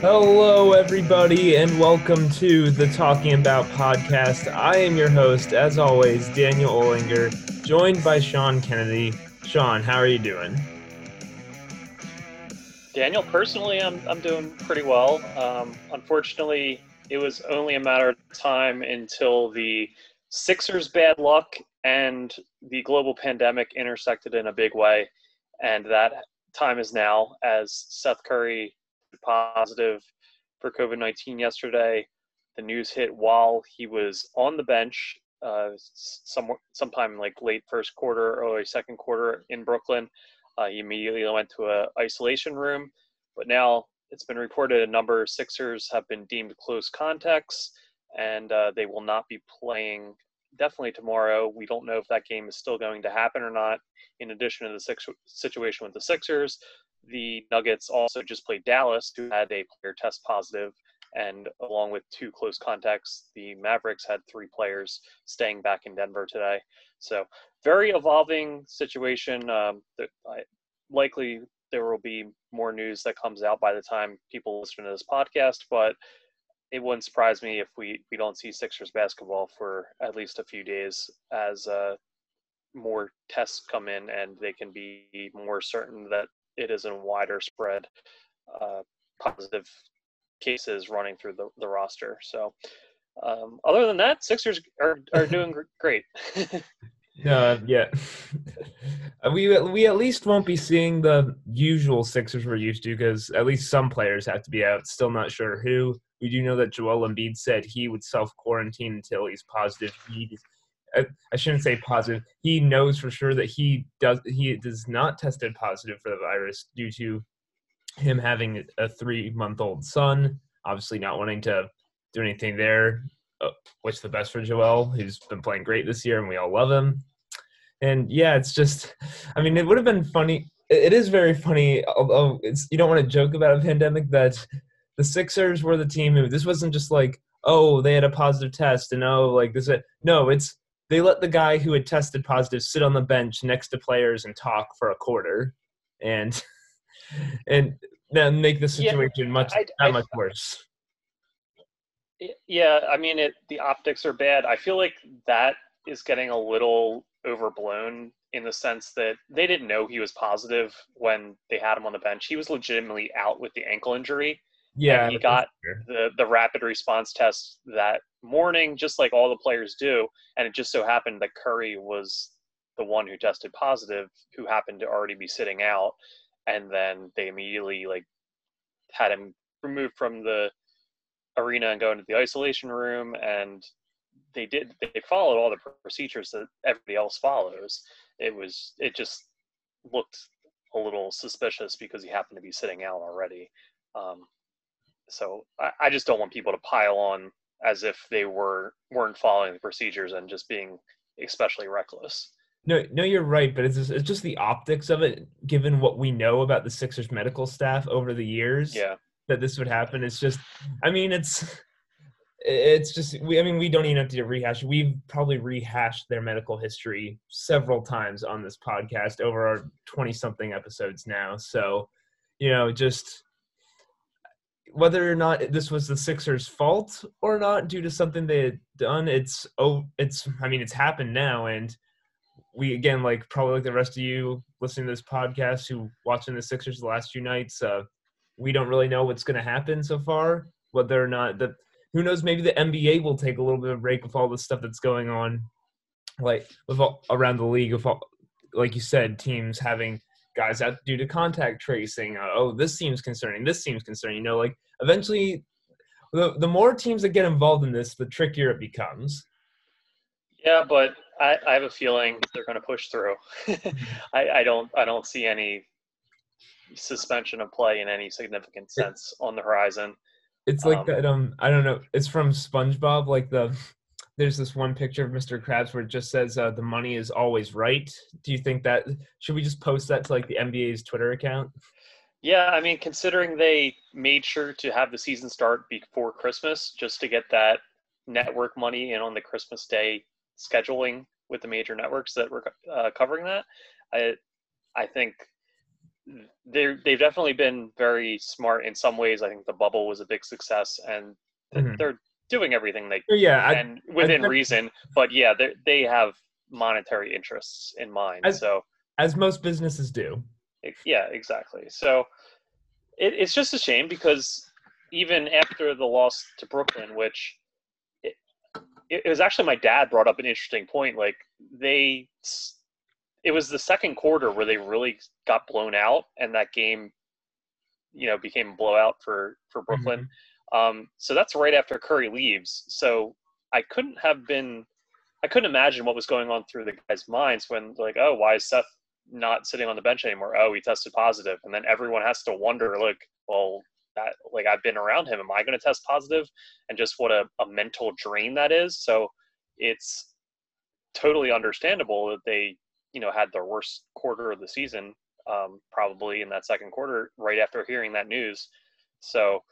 Hello, everybody, and welcome to the Talking About podcast. I am your host, as always, Daniel Olinger, joined by Sean Kennedy. Sean, how are you doing? Daniel, personally, I'm, I'm doing pretty well. Um, unfortunately, it was only a matter of time until the Sixers' bad luck and the global pandemic intersected in a big way. And that time is now as Seth Curry positive for COVID 19 yesterday. The news hit while he was on the bench, uh, some, sometime like late first quarter, early second quarter in Brooklyn. Uh, he immediately went to a isolation room, but now it's been reported a number of Sixers have been deemed close contacts, and uh, they will not be playing definitely tomorrow. We don't know if that game is still going to happen or not. In addition to the six, situation with the Sixers, the Nuggets also just played Dallas, who had a player test positive, and along with two close contacts, the Mavericks had three players staying back in Denver today. So very evolving situation. Um, likely there will be more news that comes out by the time people listen to this podcast, but it wouldn't surprise me if we, we don't see Sixers basketball for at least a few days as uh, more tests come in and they can be more certain that it is in wider spread uh, positive cases running through the, the roster. So, um, other than that, Sixers are, are doing great. uh, yeah. we we at least won't be seeing the usual Sixers we're used to because at least some players have to be out. Still not sure who. We do know that Joel Embiid said he would self quarantine until he's positive. He I, shouldn't say positive. He knows for sure that he does he does not tested positive for the virus due to him having a three month old son. Obviously, not wanting to do anything there. Uh, what's the best for Joel, who's been playing great this year, and we all love him. And yeah, it's just, I mean, it would have been funny. It is very funny, although it's you don't want to joke about a pandemic that the Sixers were the team who this wasn't just like oh they had a positive test and oh like this no it's they let the guy who had tested positive sit on the bench next to players and talk for a quarter, and and then make the situation yeah, much I, that I, much worse. Yeah, I mean, it the optics are bad. I feel like that is getting a little overblown in the sense that they didn't know he was positive when they had him on the bench. He was legitimately out with the ankle injury. Yeah, he got the the rapid response test that morning, just like all the players do. And it just so happened that Curry was the one who tested positive, who happened to already be sitting out. And then they immediately like had him removed from the arena and go into the isolation room. And they did they followed all the procedures that everybody else follows. It was it just looked a little suspicious because he happened to be sitting out already. Um, so I, I just don't want people to pile on as if they were weren't following the procedures and just being especially reckless. No, no, you're right, but it's just, it's just the optics of it, given what we know about the Sixers medical staff over the years. Yeah, that this would happen. It's just, I mean, it's it's just we. I mean, we don't even have to rehash. We've probably rehashed their medical history several times on this podcast over our twenty something episodes now. So, you know, just whether or not this was the Sixers' fault or not, due to something they had done, it's oh, it's I mean, it's happened now, and we again, like probably like the rest of you listening to this podcast who watching the Sixers the last few nights, uh, we don't really know what's going to happen so far. Whether or not that, who knows? Maybe the NBA will take a little bit of break with all the stuff that's going on, like with all, around the league, of all, like you said, teams having guys out due to contact tracing. Uh, oh, this seems concerning. This seems concerning. You know, like eventually, the the more teams that get involved in this, the trickier it becomes. Yeah, but I, I have a feeling they're going to push through. I, I don't I don't see any suspension of play in any significant sense on the horizon. It's like um, that. Um, I don't know. It's from SpongeBob. Like the there's this one picture of Mr. Krabs where it just says uh, the money is always right. Do you think that should we just post that to like the NBA's Twitter account? Yeah, I mean, considering they made sure to have the season start before Christmas just to get that network money in on the Christmas Day scheduling with the major networks that were uh, covering that. I I think they they've definitely been very smart in some ways. I think the bubble was a big success, and mm-hmm. they're doing everything they yeah and within I, reason. But yeah, they they have monetary interests in mind. As, so as most businesses do. Yeah, exactly. So it, it's just a shame because even after the loss to Brooklyn, which it, was actually my dad brought up an interesting point. Like they, it was the second quarter where they really got blown out, and that game, you know, became a blowout for for Brooklyn. Mm-hmm. Um, so that's right after Curry leaves. So I couldn't have been, I couldn't imagine what was going on through the guys' minds when like, oh, why is Seth not sitting on the bench anymore? Oh, he tested positive, and then everyone has to wonder, like, well, that like I've been around him. Am I going to test positive? And just what a, a mental drain that is. So it's totally understandable that they, you know, had their worst quarter of the season, um, probably in that second quarter, right after hearing that news. So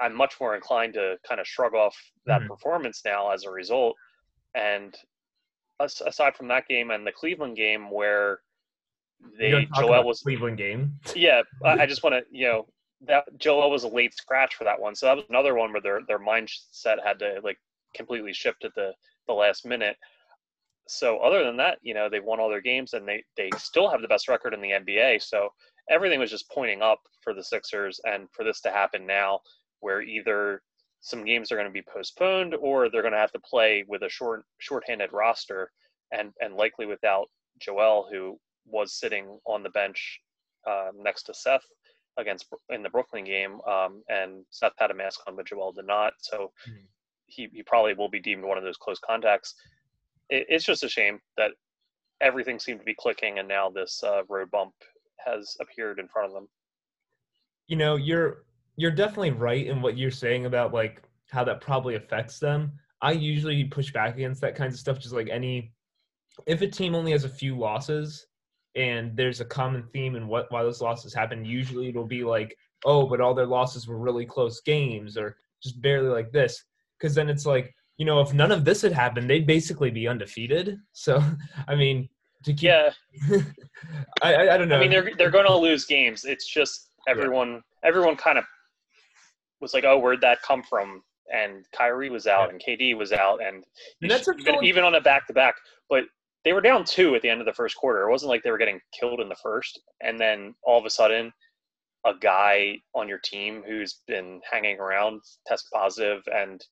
I, am much more inclined to kind of shrug off that mm-hmm. performance now as a result. And aside from that game and the Cleveland game where they Joel was Cleveland game. Yeah, I just want to you know that Joel was a late scratch for that one. So that was another one where their their mindset had to like completely shift at the the last minute. So other than that, you know, they've won all their games and they they still have the best record in the NBA. So everything was just pointing up for the Sixers and for this to happen now where either some games are going to be postponed or they're going to have to play with a short shorthanded roster and and likely without Joel who was sitting on the bench uh, next to Seth against in the Brooklyn game, um, and Seth had a mask on, but Joel did not. So mm-hmm. he, he probably will be deemed one of those close contacts. It, it's just a shame that everything seemed to be clicking, and now this uh, road bump has appeared in front of them. You know, you're you're definitely right in what you're saying about like how that probably affects them. I usually push back against that kinds of stuff, just like any. If a team only has a few losses, and there's a common theme in what why those losses happen. Usually it'll be like, oh, but all their losses were really close games or just barely like this. Because then it's like, you know, if none of this had happened, they'd basically be undefeated. So, I mean, to keep, yeah, I, I, I don't know. I mean, they're they're going to lose games. It's just everyone yeah. everyone kind of was like, oh, where'd that come from? And Kyrie was out, and KD was out, and, and that's should, even on a back to back. But they were down two at the end of the first quarter. It wasn't like they were getting killed in the first, and then all of a sudden, a guy on your team who's been hanging around test positive, and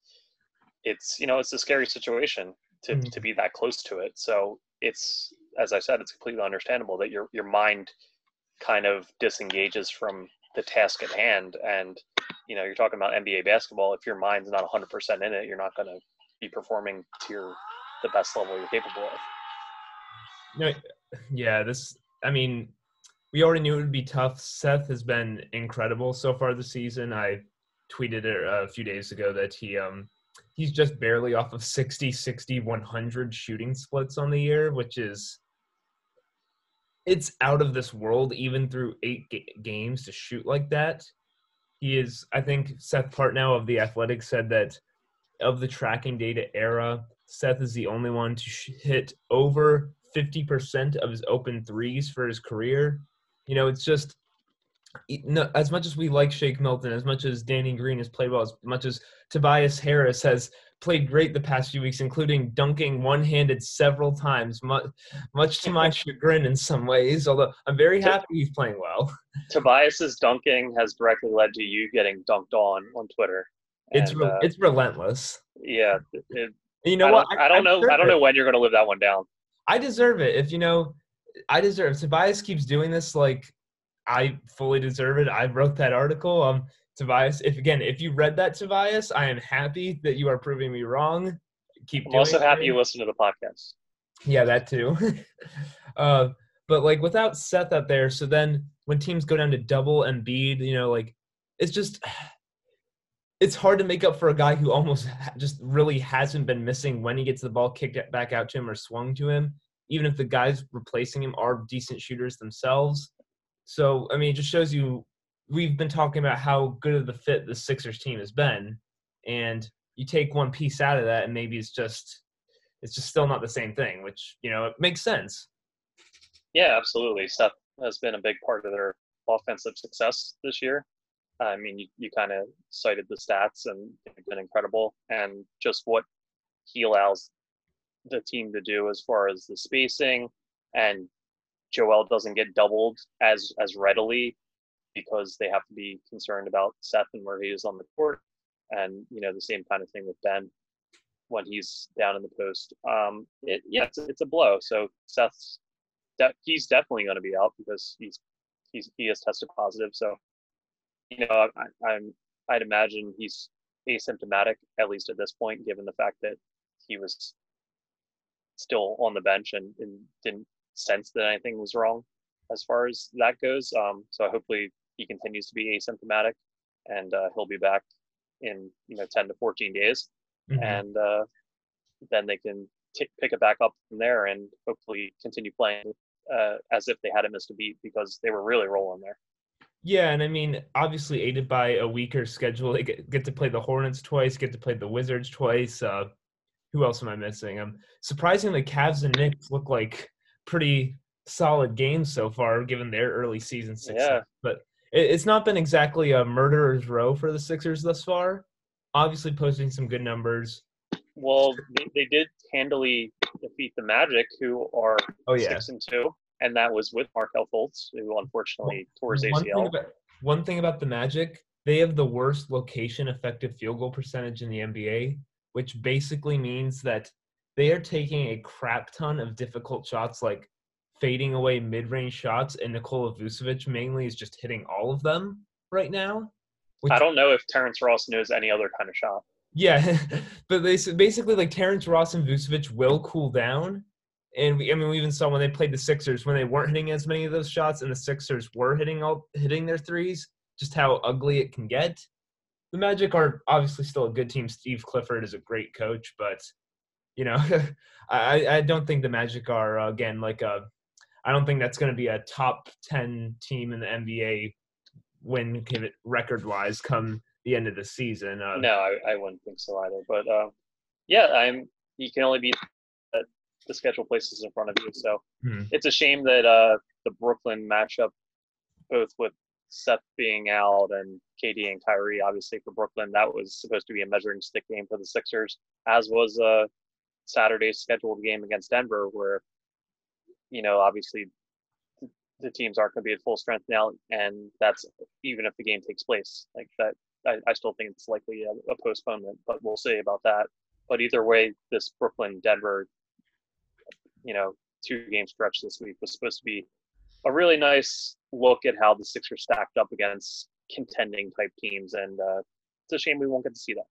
it's you know it's a scary situation to mm-hmm. to be that close to it. So it's as I said, it's completely understandable that your your mind kind of disengages from the task at hand, and you know you're talking about NBA basketball. If your mind's not 100% in it, you're not going to be performing to your the best level you're capable of. No, yeah, this. I mean, we already knew it would be tough. Seth has been incredible so far this season. I tweeted it a few days ago that he um he's just barely off of 60 60 100 shooting splits on the year which is it's out of this world even through eight ga- games to shoot like that he is i think seth partnow of the athletic said that of the tracking data era seth is the only one to sh- hit over 50% of his open threes for his career. You know, it's just as much as we like Shake Milton, as much as Danny Green has played well, as much as Tobias Harris has played great the past few weeks, including dunking one-handed several times, much, much to my chagrin in some ways. Although I'm very happy he's playing well. Tobias's dunking has directly led to you getting dunked on on Twitter. It's and, uh, it's relentless. Yeah, it, you know I what? I, I don't know. I don't know when you're going to live that one down. I deserve it. If you know, I deserve. Tobias keeps doing this. Like I fully deserve it. I wrote that article. Um, Tobias, if again, if you read that, Tobias, I am happy that you are proving me wrong. Keep. I'm also happy you listen to the podcast. Yeah, that too. uh, but like without Seth out there, so then when teams go down to double Embiid, you know, like it's just it's hard to make up for a guy who almost just really hasn't been missing when he gets the ball kicked back out to him or swung to him. Even if the guys replacing him are decent shooters themselves. So I mean, it just shows you we've been talking about how good of the fit the Sixers team has been, and you take one piece out of that, and maybe it's just it's just still not the same thing, which you know it makes sense. Yeah, absolutely. Seth has been a big part of their offensive success this year. I mean, you, you kind of cited the stats and they've been incredible, and just what he allows the team to do as far as the spacing and Joel doesn't get doubled as as readily because they have to be concerned about Seth and where he is on the court, and you know the same kind of thing with Ben when he's down in the post. Um, it, yeah, it's, it's a blow. So Seth's de- he's definitely going to be out because he's he's he has tested positive. So you know I, I'm I'd imagine he's asymptomatic at least at this point, given the fact that he was still on the bench and, and didn't sense that anything was wrong as far as that goes. Um, so hopefully he continues to be asymptomatic and uh, he'll be back in you know 10 to 14 days mm-hmm. and uh, then they can t- pick it back up from there and hopefully continue playing uh, as if they hadn't missed a beat because they were really rolling there yeah and i mean obviously aided by a weaker schedule they get, get to play the hornets twice get to play the wizards twice uh, who else am i missing i'm um, surprisingly Cavs and Knicks look like pretty solid games so far, given their early season success. Yeah. But it's not been exactly a murderer's row for the Sixers thus far. Obviously, posting some good numbers. Well, they, they did handily defeat the Magic, who are oh, yeah. six and two, and that was with Markelle Fultz, who unfortunately tore his ACL. One thing, about, one thing about the Magic, they have the worst location effective field goal percentage in the NBA, which basically means that they are taking a crap ton of difficult shots, like fading away mid-range shots, and Nikola Vucevic mainly is just hitting all of them right now. Which, I don't know if Terrence Ross knows any other kind of shot. Yeah, but they basically like Terrence Ross and Vucevic will cool down, and we, I mean, we even saw when they played the Sixers when they weren't hitting as many of those shots, and the Sixers were hitting all hitting their threes. Just how ugly it can get. The Magic are obviously still a good team. Steve Clifford is a great coach, but you know, I, I don't think the Magic are again like a. I don't think that's going to be a top ten team in the NBA win record wise come the end of the season. Uh, no, I, I wouldn't think so either. But uh, yeah, I'm. You can only beat the schedule places in front of you. So hmm. it's a shame that uh, the Brooklyn matchup, both with Seth being out and KD and Kyrie, obviously for Brooklyn, that was supposed to be a measuring stick game for the Sixers, as was uh, Saturday's scheduled game against Denver, where you know obviously the teams aren't going to be at full strength now, and that's even if the game takes place. Like that, I, I still think it's likely a, a, postponement, but we'll see about that. But either way, this Brooklyn Denver, you know, two game stretch this week was supposed to be a really nice look at how the Sixers stacked up against contending type teams, and uh, it's a shame we won't get to see that.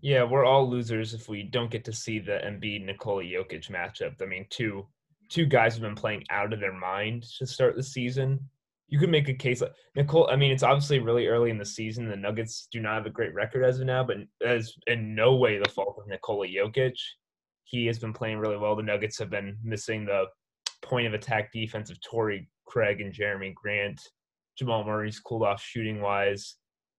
Yeah, we're all losers if we don't get to see the Embiid Nikola Jokic matchup. I mean, two two guys have been playing out of their mind to start the season. You could make a case like Nicole. I mean, it's obviously really early in the season. The Nuggets do not have a great record as of now, but as in no way the fault of Nikola Jokic. He has been playing really well. The Nuggets have been missing the point of attack defense of Torrey Craig and Jerami Grant. Jamal Murray's cooled off shooting wise.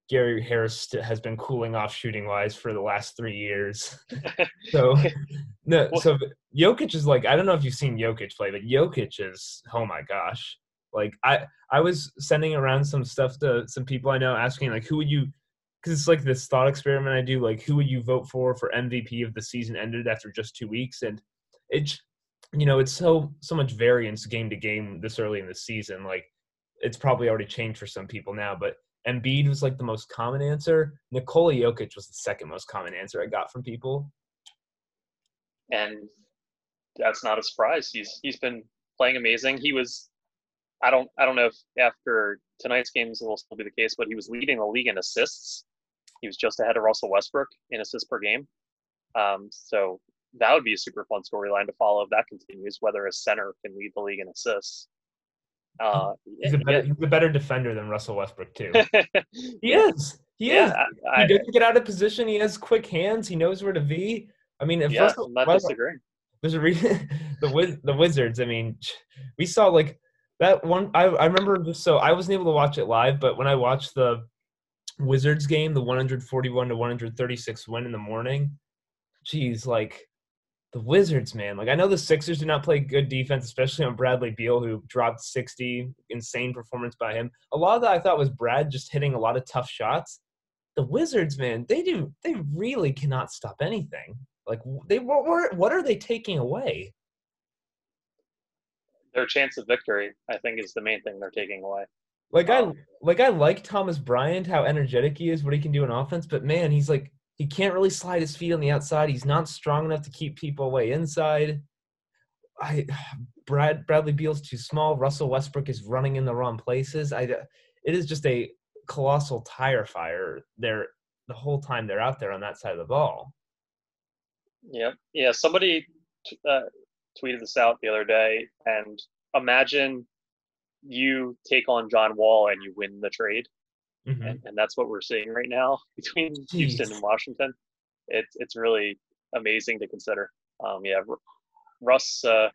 Gary Harris has been cooling off shooting wise for the last three years. so, no, so Jokic is like I don't know if you've seen Jokic play, but Jokic is oh my gosh. Like I I was sending around some stuff to some people I know asking like who would you because it's like this thought experiment I do like who would you vote for for MVP of the season ended after just two weeks and it you know it's so so much variance game to game this early in the season like it's probably already changed for some people now but Embiid was like the most common answer. Nikola Jokic was the second most common answer I got from people. And that's not a surprise. He's he's been playing amazing. He was, I don't, I don't know if after tonight's games it will still be the case, but he was leading the league in assists. He was just ahead of Russell Westbrook in assists per game. Um, so that would be a super fun storyline to follow if that continues. Whether a center can lead the league in assists. Uh, he's, a better, yeah. he's a better defender than Russell Westbrook too. he is. He yeah, is. I, he doesn't get out of position. He has quick hands. He knows where to be. I mean, if yeah, Russell, I'm not disagreeing. There's a reason the the Wizards. I mean, we saw like that one. I I remember. So I wasn't able to watch it live, but when I watched the Wizards game, the 141 to 136 win in the morning, geez, like the Wizards, man. Like I know the Sixers did not play good defense, especially on Bradley Beal, who dropped 60. Insane performance by him. A lot of that I thought was Brad just hitting a lot of tough shots. The Wizards, man, they do they really cannot stop anything. Like they what what are they taking away? Their chance of victory, I think, is the main thing they're taking away. Like um, I like I like Thomas Bryant, how energetic he is, what he can do in offense, but man, he's like he can't really slide his feet on the outside. He's not strong enough to keep people away inside. I Brad Bradley Beal's too small. Russell Westbrook is running in the wrong places. I it is just a colossal tire fire there the whole time they're out there on that side of the ball. Yeah, yeah. Somebody t- uh, tweeted this out the other day, and imagine you take on John Wall and you win the trade, mm-hmm. and, and, that's what we're seeing right now between Jeez. Houston and Washington. It's it's really amazing to consider. Um, yeah, Russ. Uh,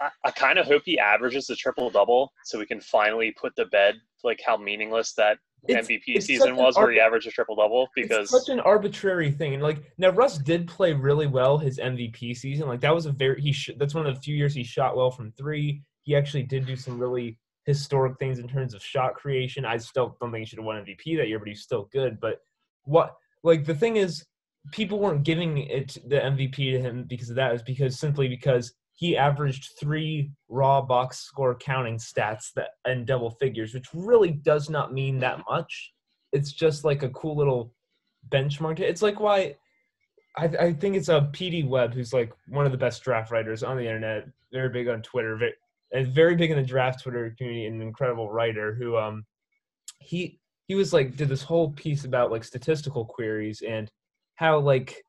I, I kind of hope he averages a triple double so we can finally put to bed like how meaningless that it's, MVP it's season was, where he averaged a triple double. Because such an arbitrary thing, and like now Russ did play really well his MVP season. Like that was a very he sh- that's one of the few years he shot well from three. He actually did do some really historic things in terms of shot creation. I still don't think he should have won MVP that year, but he's still good. But what like the thing is, people weren't giving it the MVP to him because of that. Is because simply because he averaged three raw box score counting stats that and double figures, which really does not mean that much. It's just like a cool little benchmark. It's like why I, I think it's uh, a PD Webb who's like one of the best draft writers on the internet, very big on Twitter, very, and very big in the draft Twitter community, an incredible writer who um he he was like did this whole piece about like statistical queries and how like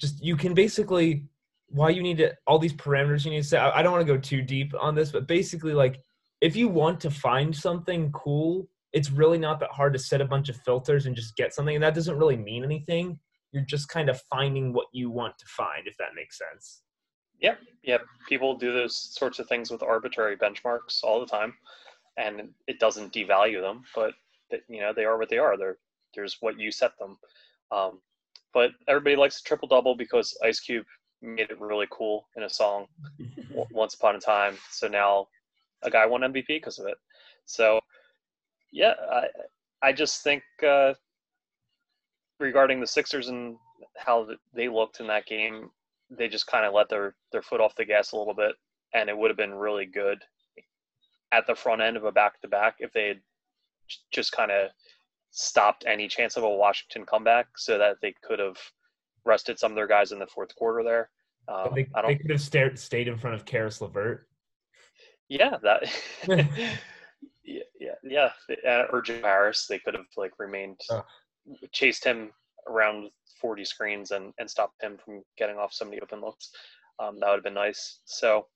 just you can basically why you need to all these parameters you need to set. I, I don't want to go too deep on this, but basically, like if you want to find something cool, it's really not that hard to set a bunch of filters and just get something, and that doesn't really mean anything. You're just kind of finding what you want to find, if that makes sense. Yep, yep. People do those sorts of things with arbitrary benchmarks all the time, and it doesn't devalue them, but you know they are what they are. They're there's what you set them. Um, but everybody likes a triple double because Ice Cube made it really cool in a song once upon a time. So now a guy won MVP because of it. So yeah, I I just think uh, regarding the Sixers and how they looked in that game, they just kind of let their their foot off the gas a little bit, and it would have been really good at the front end of a back to back if they had just kind of stopped any chance of a Washington comeback, so that they could have rested some of their guys in the fourth quarter there. Um, they, they, could have stared, stayed in front of Caris LeVert. Yeah, that. yeah, yeah, yeah. Uh, or Joe Harris, they could have like remained, oh. chased him around 40 screens and and stopped him from getting off so many open looks. Um, that would have been nice. So,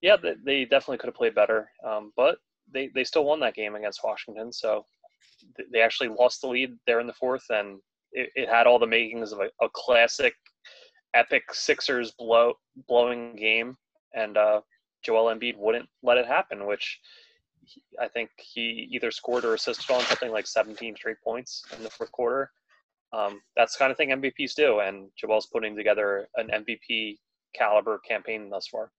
yeah, they, they definitely could have played better. Um, but they they still won that game against Washington. So they actually lost the lead there in the fourth, and it, it had all the makings of a, a, classic, epic Sixers blow blowing game, and uh, Joel Embiid wouldn't let it happen, which I think he either scored or assisted on something like 17 straight points in the fourth quarter. Um, that's the kind of thing MVPs do, and Joel's putting together an MVP caliber campaign thus far.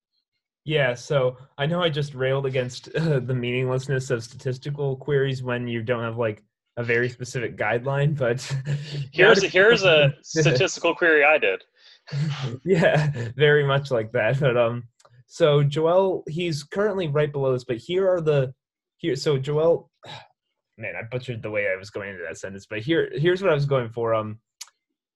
Yeah, so I know I just railed against uh, the meaninglessness of statistical queries when you don't have like a very specific guideline, but here's a, here's a statistical query I did. yeah, very much like that. But um, so Joel, he's currently right below this, but here are the here. So Joel, man, I butchered the way I was going into that sentence, but here here's what I was going for. Um,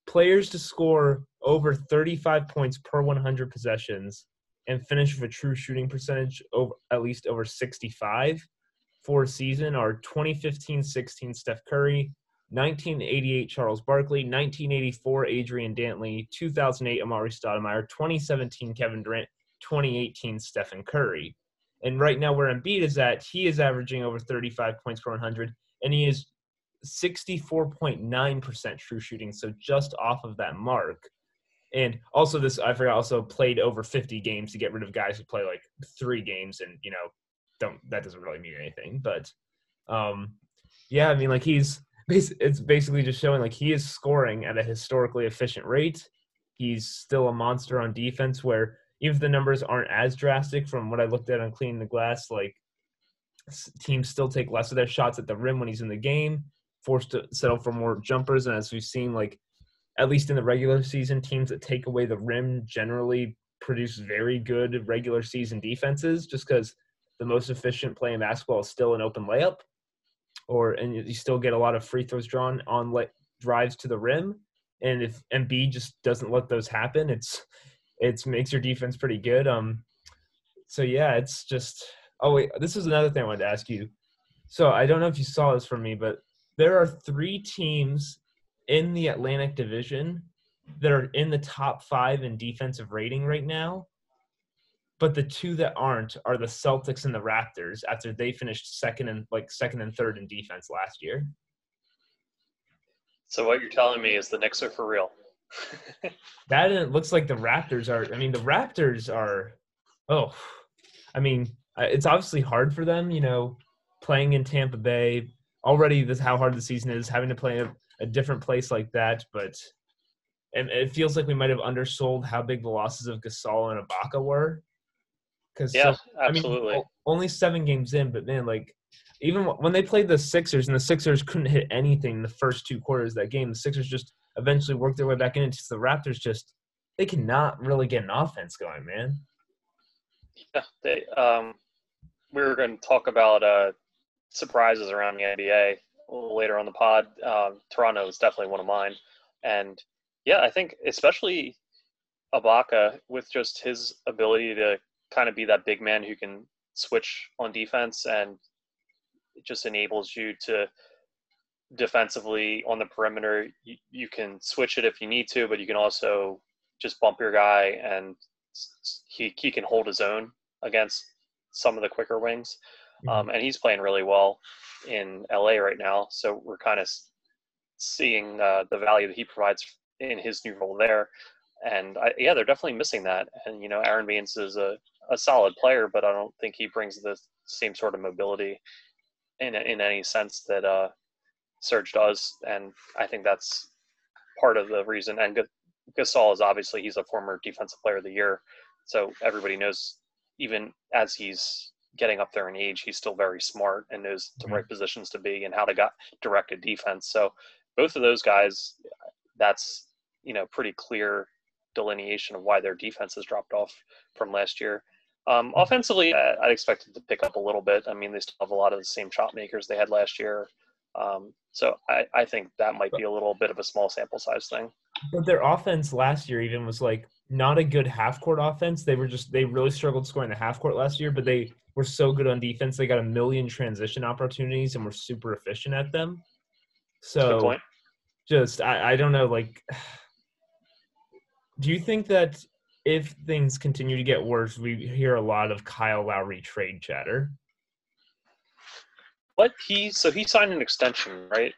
players to score over 35 points per 100 possessions and finish with a true shooting percentage over at least over 65 for a season are 2015-16 Steph Curry, 1988 Charles Barkley, 1984 Adrian Dantley, 2008 Amar'e Stoudemire, 2017 Kevin Durant, 2018 Stephen Curry. And right now where Embiid is at, he is averaging over 35 points per 100, and he is 64.9% true shooting, so just off of that mark. And also this I forgot also played over 50 games to get rid of guys who play like three games and you know don't that doesn't really mean anything. But um yeah, I mean like he's it's basically just showing like he is scoring at a historically efficient rate. He's still a monster on defense where if the numbers aren't as drastic from what I looked at on cleaning the glass, like teams still take less of their shots at the rim when he's in the game, forced to settle for more jumpers. And as we've seen, like at least in the regular season, teams that take away the rim generally produce very good regular season defenses just because the most efficient play in basketball is still an open layup or and you still get a lot of free throws drawn on like drives to the rim and if Embiid just doesn't let those happen it's it makes your defense pretty good um so yeah it's just oh wait this is another thing I wanted to ask you so I don't know if you saw this from me but there are three teams in the Atlantic Division that are in the top five in defensive rating right now. But the two that aren't are the Celtics and the Raptors after they finished second and like second and third in defense last year. So what you're telling me is the Knicks are for real. that it looks like the Raptors are. I mean, the Raptors are. Oh, I mean, it's obviously hard for them. You know, playing in Tampa Bay already. This how hard the season is. Having to play a a different place like that, but and it feels like we might have undersold how big the losses of Gasol and Ibaka were. Because yeah, so, absolutely. I mean, only seven games in, but man, like even when they played the Sixers and the Sixers couldn't hit anything in the first two quarters of that game, the Sixers just eventually work their way back in. Into the Raptors just they cannot really get an offense going, man. Yeah, they. Um, we were going to talk about uh, surprises around the NBA later on the pod. Um, Toronto is definitely one of mine, and yeah, I think especially Ibaka with just his ability to kind of be that big man who can switch on defense and it just enables you to defensively on the perimeter you, you can switch it if you need to but you can also just bump your guy and he, he can hold his own against some of the quicker wings mm-hmm. um, and he's playing really well in LA right now. So we're kind of seeing uh, the value that he provides in his new role there. And I, yeah, they're definitely missing that. And you know, Aron Baynes is a, a solid player, but I don't think he brings the same sort of mobility in in any sense that uh, Serge does. And I think that's part of the reason. And Gasol is obviously he's a former defensive player of the year, so everybody knows even as he's getting up there in age, he's still very smart and knows the mm-hmm. right positions to be and how to got directed defense. So both of those guys, that's you know pretty clear delineation of why their defense has dropped off from last year. Um, mm-hmm. offensively, I'd expect it to pick up a little bit. I mean, they still have a lot of the same shot makers they had last year. Um, so I, I think that might be a little bit of a small sample size thing. But their offense last year even was like not a good half court offense. They were just they really struggled scoring the half court last year, but they were so good on defense. They got a million transition opportunities and were super efficient at them. So just I, I don't know, like do you think that if things continue to get worse, we hear a lot of Kyle Lowry trade chatter? What he so he signed an extension, right?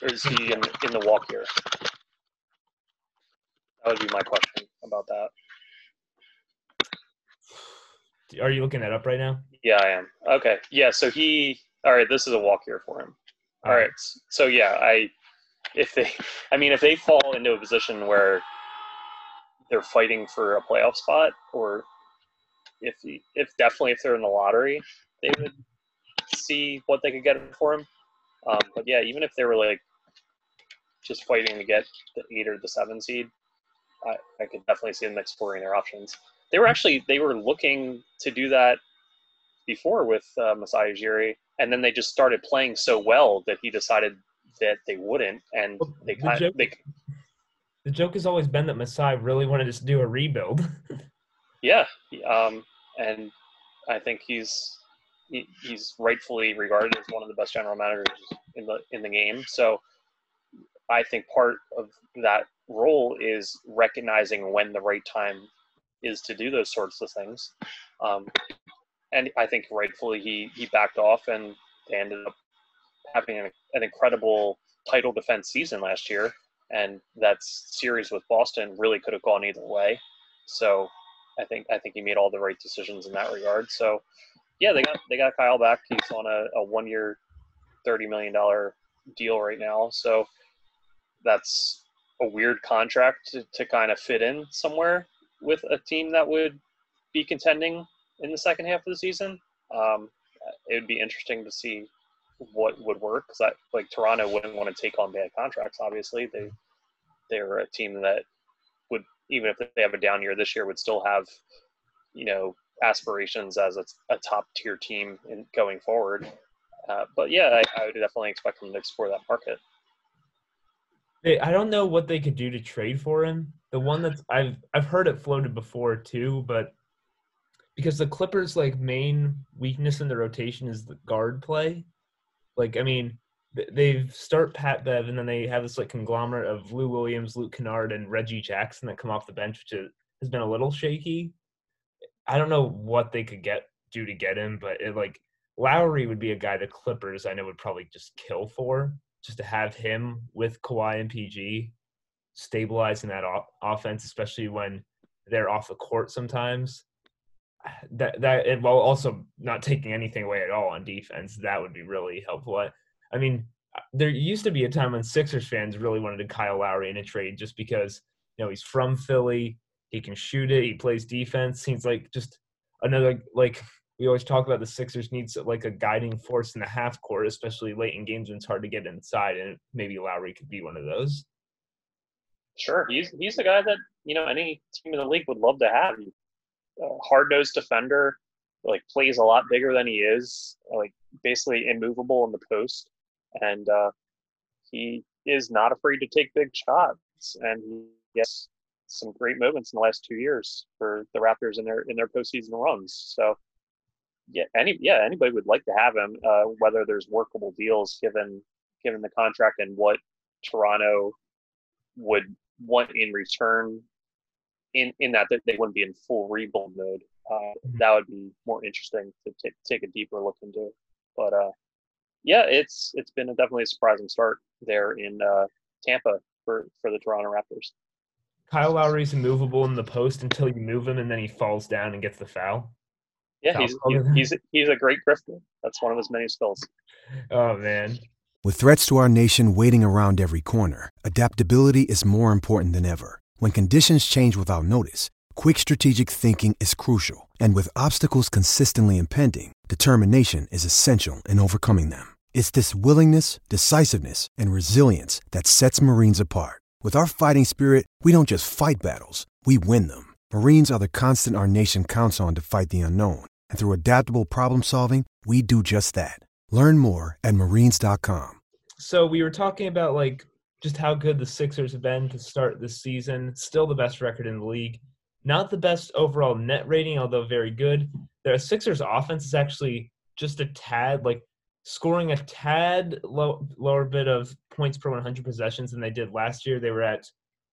Or is he in, in the walk here? That would be my question about that. Are you looking that up right now? Yeah, I am. Okay. Yeah. So he. All right. This is a walk year for him. All, right. So yeah, I. If they, I mean, if they fall into a position where they're fighting for a playoff spot, or if if definitely if they're in the lottery, they would see what they could get for him. Um, but yeah, even if they were like just fighting to get the eight or the seven seed, I, I could definitely see them exploring their options they were actually they were looking to do that before with uh, Masai Ujiri, and then they just started playing so well that he decided that they wouldn't, and well, they kind the joke, they. The joke has always been that Masai really wanted to do a rebuild. Yeah, um, and I think he's he, he's rightfully regarded as one of the best general managers in the in the game. So I think part of that role is recognizing when the right time is to do those sorts of things. Um, and I think rightfully he he backed off, and they ended up having an, an incredible title defense season last year. And that series with Boston really could have gone either way. So I think I think he made all the right decisions in that regard. So yeah, they got they got Kyle back. He's on a, a one year, thirty million dollar deal right now. So that's a weird contract to, to kind of fit in somewhere with a team that would be contending in the second half of the season. Um, it would be interesting to see what would work because like Toronto wouldn't want to take on bad contracts. Obviously, they they're a team that would even if they have a down year this year would still have you know aspirations as a, a top tier team in going forward. Uh, but yeah, I, I would definitely expect them to explore that market. I don't know what they could do to trade for him. The one that's I've I've heard it floated before too, but because the Clippers' like main weakness in the rotation is the guard play. Like I mean, they start Pat Bev and then they have this like conglomerate of Lou Williams, Luke Kennard, and Reggie Jackson that come off the bench, which has been a little shaky. I don't know what they could get do to get him, but it like Lowry would be a guy the Clippers I know would probably just kill for just to have him with Kawhi and PG stabilizing that o- offense, especially when they're off the court sometimes. That that while also not taking anything away at all on defense, that would be really helpful. I, I mean, uh, there used to be a time when Sixers fans really wanted to Kyle Lowry in a trade just because you know he's from Philly, he can shoot it, he plays defense. Seems like just another like we always talk about the Sixers needs like a guiding force in the half court, especially late in games when it's hard to get inside, and maybe Lowry could be one of those. Sure, he's he's the guy that you know any team in the league would love to have. Hard nosed defender, like plays a lot bigger than he is, like basically immovable in the post, and uh, he is not afraid to take big shots, and he has some great moments in the last two years for the Raptors in their in their postseason runs. So yeah, any yeah, anybody would like to have him. Uh, whether there's workable deals given given the contract and what Toronto would want in return, in in that they wouldn't be in full rebuild mode. Uh, mm-hmm. that would be more interesting to take take a deeper look into. But uh, yeah, it's it's been a, definitely a surprising start there in uh, Tampa for for the Toronto Raptors. Kyle Lowry's immovable in the post until you move him, and then he falls down and gets the foul. Yeah, he's, he's he's a great grifter. That's one of his many skills. Oh man. With threats to our nation waiting around every corner, adaptability is more important than ever. When conditions change without notice, quick strategic thinking is crucial, and with obstacles consistently impending, determination is essential in overcoming them. It's this willingness, decisiveness, and resilience that sets Marines apart. With our fighting spirit, we don't just fight battles; we win them. Marines are the constant our nation counts on to fight the unknown and through adaptable problem solving, we do just that. Learn more at marines.com. So we were talking about like just how good the Sixers have been to start this season. Still the best record in the league. Not the best overall net rating, although very good. The Sixers offense is actually just a tad like scoring a tad low, lower bit of points per 100 possessions than they did last year. They were at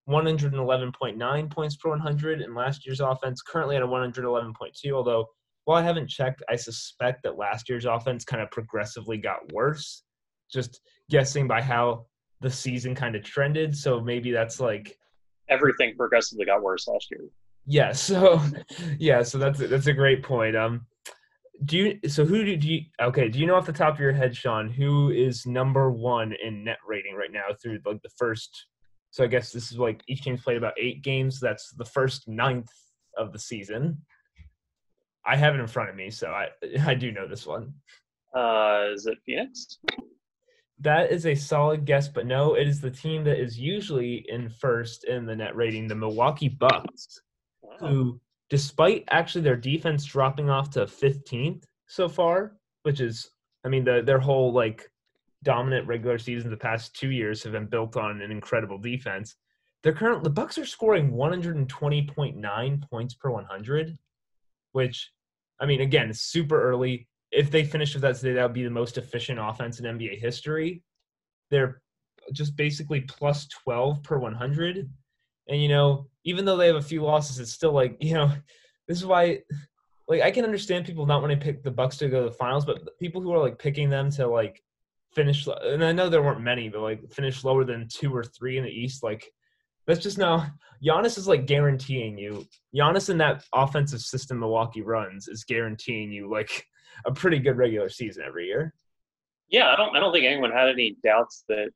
111.9 points per 100 in last year's offense, currently at a 111.2, although well, I haven't checked. I suspect that last year's offense kind of progressively got worse, just guessing by how the season kind of trended. So maybe that's like everything progressively got worse last year. Yeah. So yeah. So that's that's a great point. Um, do you? So who do, do you? Okay. Do you know off the top of your head, Sean, who is number one in net rating right now through like the first? So I guess this is like each team's played about eight games. That's the first ninth of the season. I have it in front of me, so I I do know this one. Uh, is it Phoenix? That is a solid guess, but no, it is the team that is usually in first in the net rating, the Milwaukee Bucks, wow. who, despite actually their defense dropping off to 15th so far, which is, I mean, the, their whole like dominant regular season the past two years have been built on an incredible defense. they're current the Bucks are scoring 120.9 points per 100, which I mean, again, super early. If they finish with that today, that would be the most efficient offense in NBA history. They're just basically plus 12 per 100. And, you know, even though they have a few losses, it's still like, you know, this is why, like, I can understand people not wanting to pick the Bucks to go to the finals, but people who are like picking them to like finish, and I know there weren't many, but like finish lower than two or three in the East, like, that's just now. Giannis is like guaranteeing you. Giannis in that offensive system Milwaukee runs is guaranteeing you like a pretty good regular season every year. Yeah, I don't. I don't think anyone had any doubts that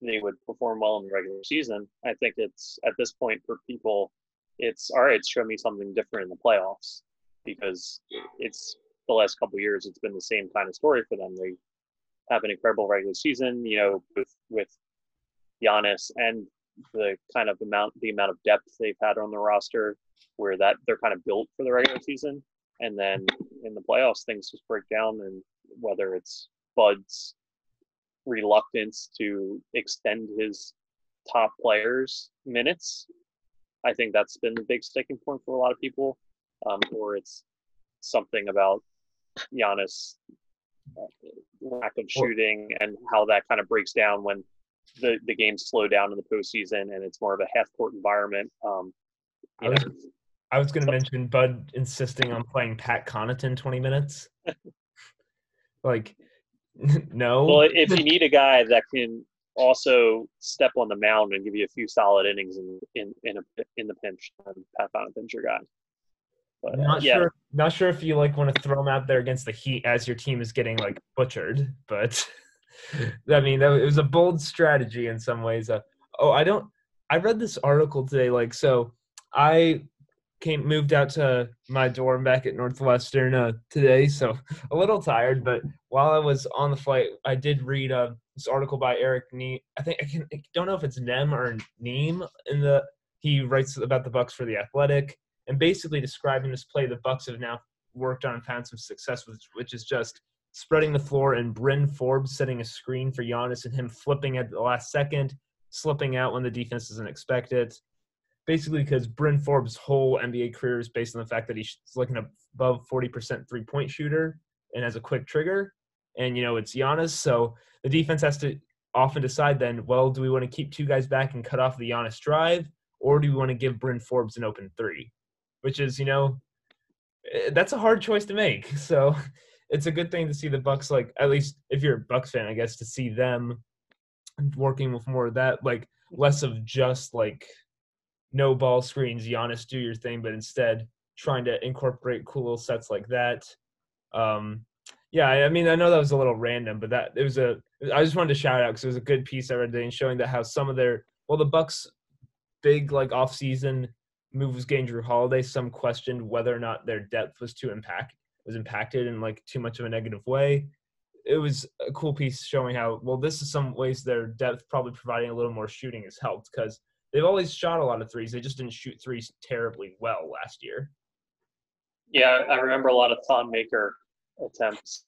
they would perform well in the regular season. I think it's at this point for people, it's all right. Show me something different in the playoffs because it's the last couple years. It's been the same kind of story for them. They have an incredible regular season, you know, with with Giannis and the kind of amount the amount of depth they've had on the roster where that they're kind of built for the regular season and then in the playoffs things just break down and whether it's bud's reluctance to extend his top players minutes i think that's been the big sticking point for a lot of people um, or it's something about Giannis uh, lack of shooting and how that kind of breaks down when the the games slow down in the postseason and it's more of a half court environment. Um, I was, I was going to mention Bud insisting on playing Pat Connaughton 20 minutes. like, no. Well, if you need a guy that can also step on the mound and give you a few solid innings in in in, a, in the pinch, Pat Connaughton's your guy. But, not uh, yeah. sure. Not sure if you like want to throw him out there against the Heat as your team is getting like butchered, but. I mean, that, it was a bold strategy in some ways. Uh, oh, I don't. I read this article today. Like, so I came moved out to my dorm back at Northwestern uh, today, so a little tired. But while I was on the flight, I did read uh, this article by Eric Nehm. I think I can I don't know if it's Nem or Neem in the. He writes about the Bucks for the Athletic, and basically describing this play the Bucks have now worked on and found some success with, which is just spreading the floor and Bryn Forbes setting a screen for Giannis and him flipping at the last second, slipping out when the defense doesn't expect it. Basically, because Bryn Forbes' whole NBA career is based on the fact that he's like an above 40% three point shooter and has a quick trigger. And, you know, it's Giannis. So the defense has to often decide then, well, do we want to keep two guys back and cut off the Giannis drive? Or do we want to give Bryn Forbes an open three? Which is, you know, eh, that's a hard choice to make. So it's a good thing to see the Bucks like at least if you're a Bucks fan, I guess to see them working with more of that, like less of just like no ball screens, Giannis do your thing, but instead trying to incorporate cool little sets like that. Um, yeah, I mean, I know that was a little random, but that it was a. I just wanted to shout out because it was a good piece I read today and showing that how some of their well, the Bucks' big like off season move was getting Jrue Holiday. Some questioned whether or not their depth was too impact was impacted in like too much of a negative way. It was a cool piece showing how well this is some ways their depth probably providing a little more shooting has helped because they've always shot a lot of threes. They just didn't shoot threes terribly well last year. Yeah, I remember a lot of Thon Maker attempts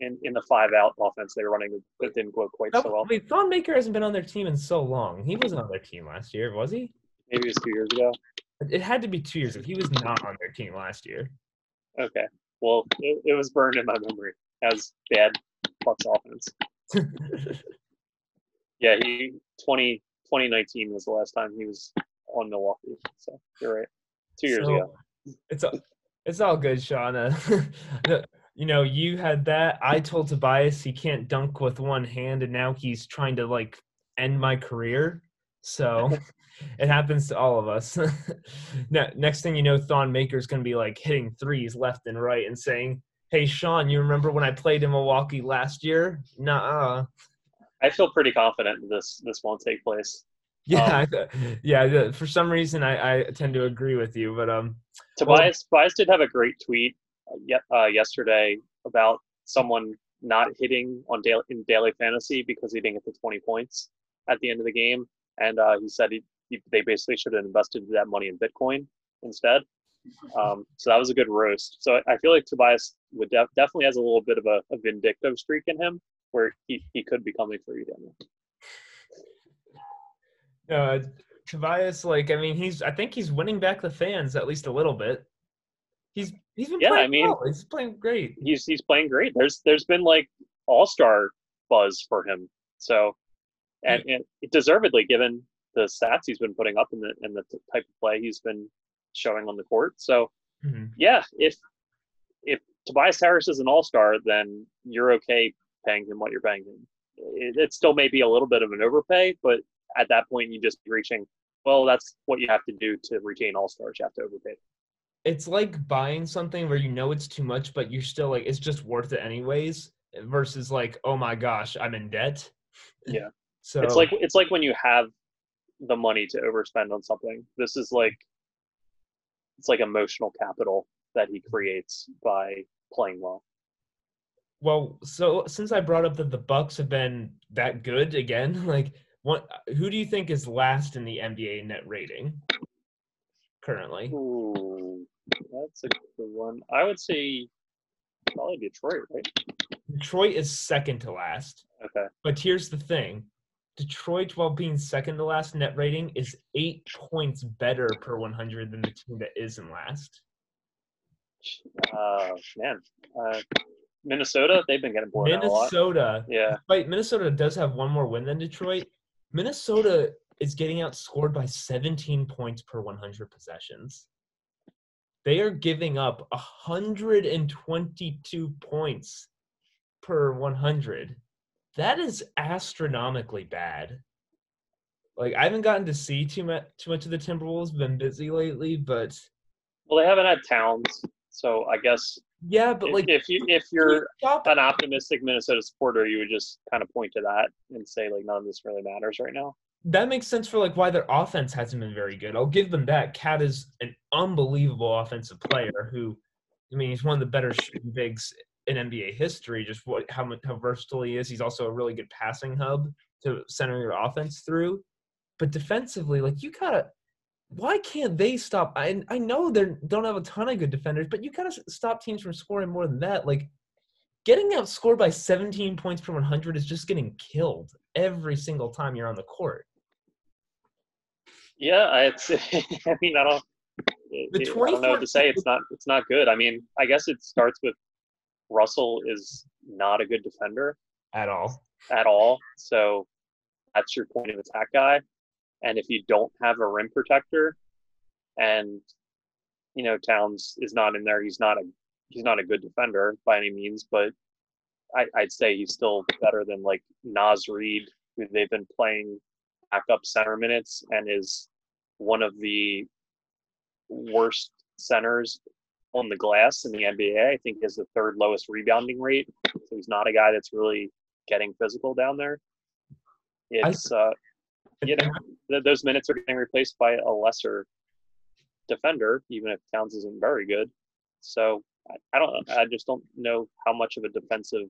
in, in the five out offense they were running that didn't go quite so well. I mean, Thon Maker hasn't been on their team in so long. He wasn't on their team last year, was he? Maybe it was two years ago. It had to be two years ago. He was not on their team last year. Okay well, it, it was burned in my memory as bad Bucks offense. yeah, he 20, 2019 was the last time he was on Milwaukee. So you're right, two years so, ago. It's all, it's all good, Shauna. you know, you had that. I told Tobias he can't dunk with one hand, and now he's trying to like end my career. So it happens to all of us. next thing you know, Thon Maker's going to be like hitting threes left and right and saying, Hey, Sean, you remember when I played in Milwaukee last year? Nah. I feel pretty confident this this won't take place. Yeah, um, yeah. For some reason, I, I tend to agree with you, but um, Tobias well, Tobias did have a great tweet uh, uh, yesterday about someone not hitting on daily in daily fantasy because he didn't get the twenty points at the end of the game, and uh, he said he they basically should have invested that money in Bitcoin instead. Um, so that was a good roast. So I feel like Tobias would def- definitely has a little bit of a, a, vindictive streak in him, where he, he could be coming for you, Daniel. Uh, Tobias, like, I mean, he's I think he's winning back the fans at least a little bit. He's he's been Yeah, playing I mean- well. he's playing great. He's he's playing great. There's there's been like all star buzz for him. So, and, and deservedly given the stats he's been putting up and the and the type of play he's been showing on the court. So Mhm. yeah, if if Tobias Harris is an all star, then you're okay paying him what you're paying him. It, it still may be a little bit of an overpay, but at that point you just be reaching. Well, that's what you have to do to retain all stars. You have to overpay. It's like buying something where you know it's too much, but you're still like it's just worth it anyways. Versus like, oh my gosh, I'm in debt. Yeah. So It's like it's like when you have the money to overspend on something. This is like it's like emotional capital that he creates by playing well. Well, so since I brought up that the Bucks have been that good again, like what who do you think is last in the NBA net rating currently? Ooh, that's a good one. I would say probably Detroit, right? Detroit is second to last. Okay. But here's the thing. Detroit, while being second to last net rating, is eight points better per 100 than the team that is in last. Uh, man, uh, Minnesota, they've been getting blown out a lot. Minnesota, Yeah, right? Minnesota does have one more win than Detroit. Minnesota is getting outscored by 17 points per 100 possessions. They are giving up 122 points per 100. That is astronomically bad. Like I haven't gotten to see too much too much of the Timberwolves. Been busy lately, but well, they haven't had Towns, so I guess yeah, but if, like if you if you're an optimistic Minnesota supporter, you would just kind of point to that and say like none of this really matters right now. that makes sense for like why their offense hasn't been very good. I'll give them that. Cat is an unbelievable offensive player who, I mean, he's one of the better shooting bigs in NBA history. Just what how how versatile he is. He's also a really good passing hub to center your offense through. But defensively, like you gotta, why can't they stop? I I know they don't have a ton of good defenders, but you gotta stop teams from scoring more than that. Like getting outscored by 17 points per 100 is just getting killed every single time you're on the court. Yeah, I, it's, I mean, I don't, The I don't know what to say. It's not, it's not good. I mean, I guess it starts with Russell is not a good defender at all. at all. So that's your point of attack guy. And if you don't have a rim protector, and you know Towns is not in there, he's not a he's not a good defender by any means, but I, I'd say he's still better than like Naz Reid, who they've been playing backup center minutes and is one of the worst centers on the glass in the NBA. I think he has the third lowest rebounding rate. So he's not a guy that's really getting physical down there. It's uh, you know th- those minutes are getting replaced by a lesser defender, even if Towns isn't very good. So I, I don't. I just don't know how much of a defensive